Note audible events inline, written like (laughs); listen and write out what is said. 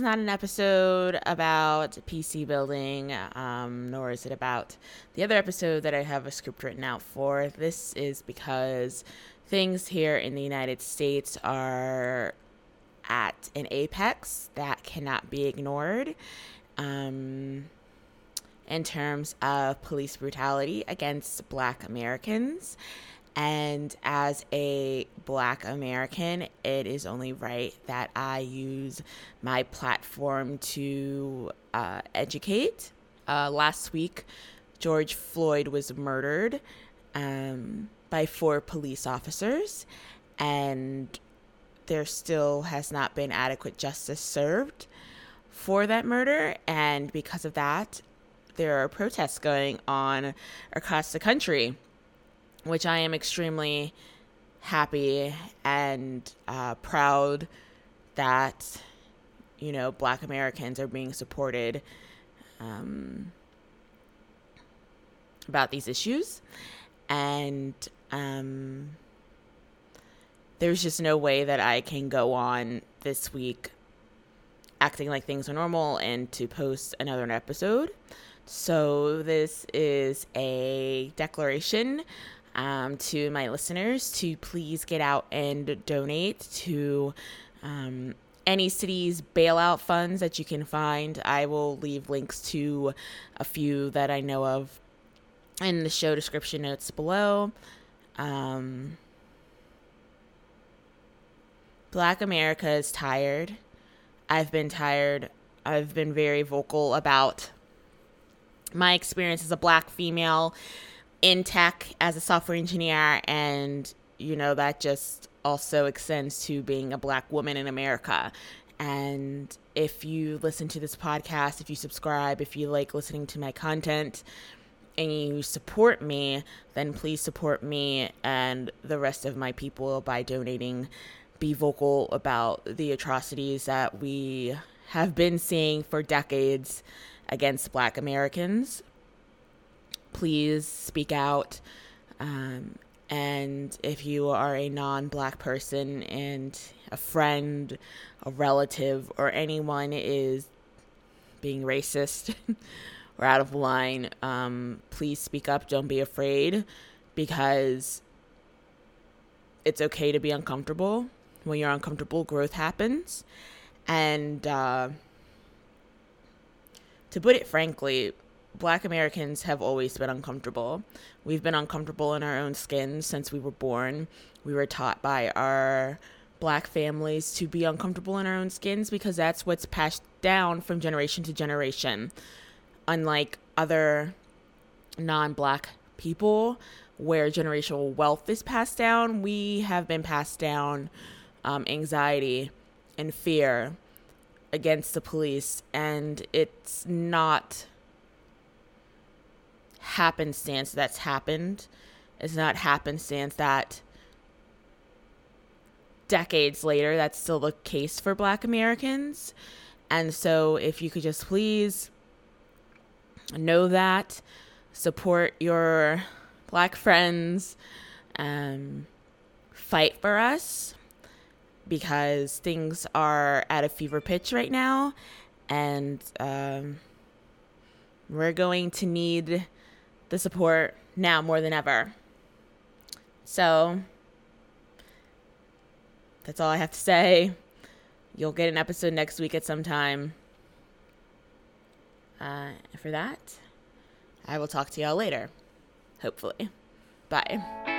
is not an episode about PC building, um, nor is it about the other episode that I have a script written out for. This is because things here in the United States are at an apex that cannot be ignored um, in terms of police brutality against Black Americans. And as a Black American, it is only right that I use my platform to uh, educate. Uh, last week, George Floyd was murdered um, by four police officers, and there still has not been adequate justice served for that murder. And because of that, there are protests going on across the country which I am extremely happy and uh, proud that you know Black Americans are being supported um, about these issues, and um, there's just no way that I can go on this week acting like things are normal and to post another episode. So this is a declaration um, to my listeners to please get out and donate to um, any city's bailout funds that you can find. I will leave links to a few that I know of in the show description notes below. Um, Black America is tired. I've been tired. I've been very vocal about my experience as a black female in tech as a software engineer and you know that just also extends to being a black woman in America. And if you listen to this podcast, if you subscribe, if you like listening to my content, and you support me, then please support me and the rest of my people by donating. Be vocal about the atrocities that we have been seeing for decades against Black Americans please speak out. Um, and if you are a non black person and a friend, a relative, or anyone is being racist (laughs) or out of line, um, please speak up. Don't be afraid because it's okay to be uncomfortable. When you're uncomfortable, growth happens. And uh, to put it frankly, black Americans have always been uncomfortable. We've been uncomfortable in our own skins since we were born. We were taught by our black families to be uncomfortable in our own skins because that's what's passed down from generation to generation. Unlike other non black people where generational wealth is passed down, we have been passed down um, anxiety and fear against the police, and it's not happenstance that's happened. It's not happenstance that decades later that's still the case for black Americans. And so if you could just please know that, support your black friends, um, fight for us because things are at a fever pitch right now and um, we're going to need the support now more than ever. So that's all I have to say. You'll get an episode next week at some time. Uh, for that, I will talk to y'all later. Hopefully. Bye.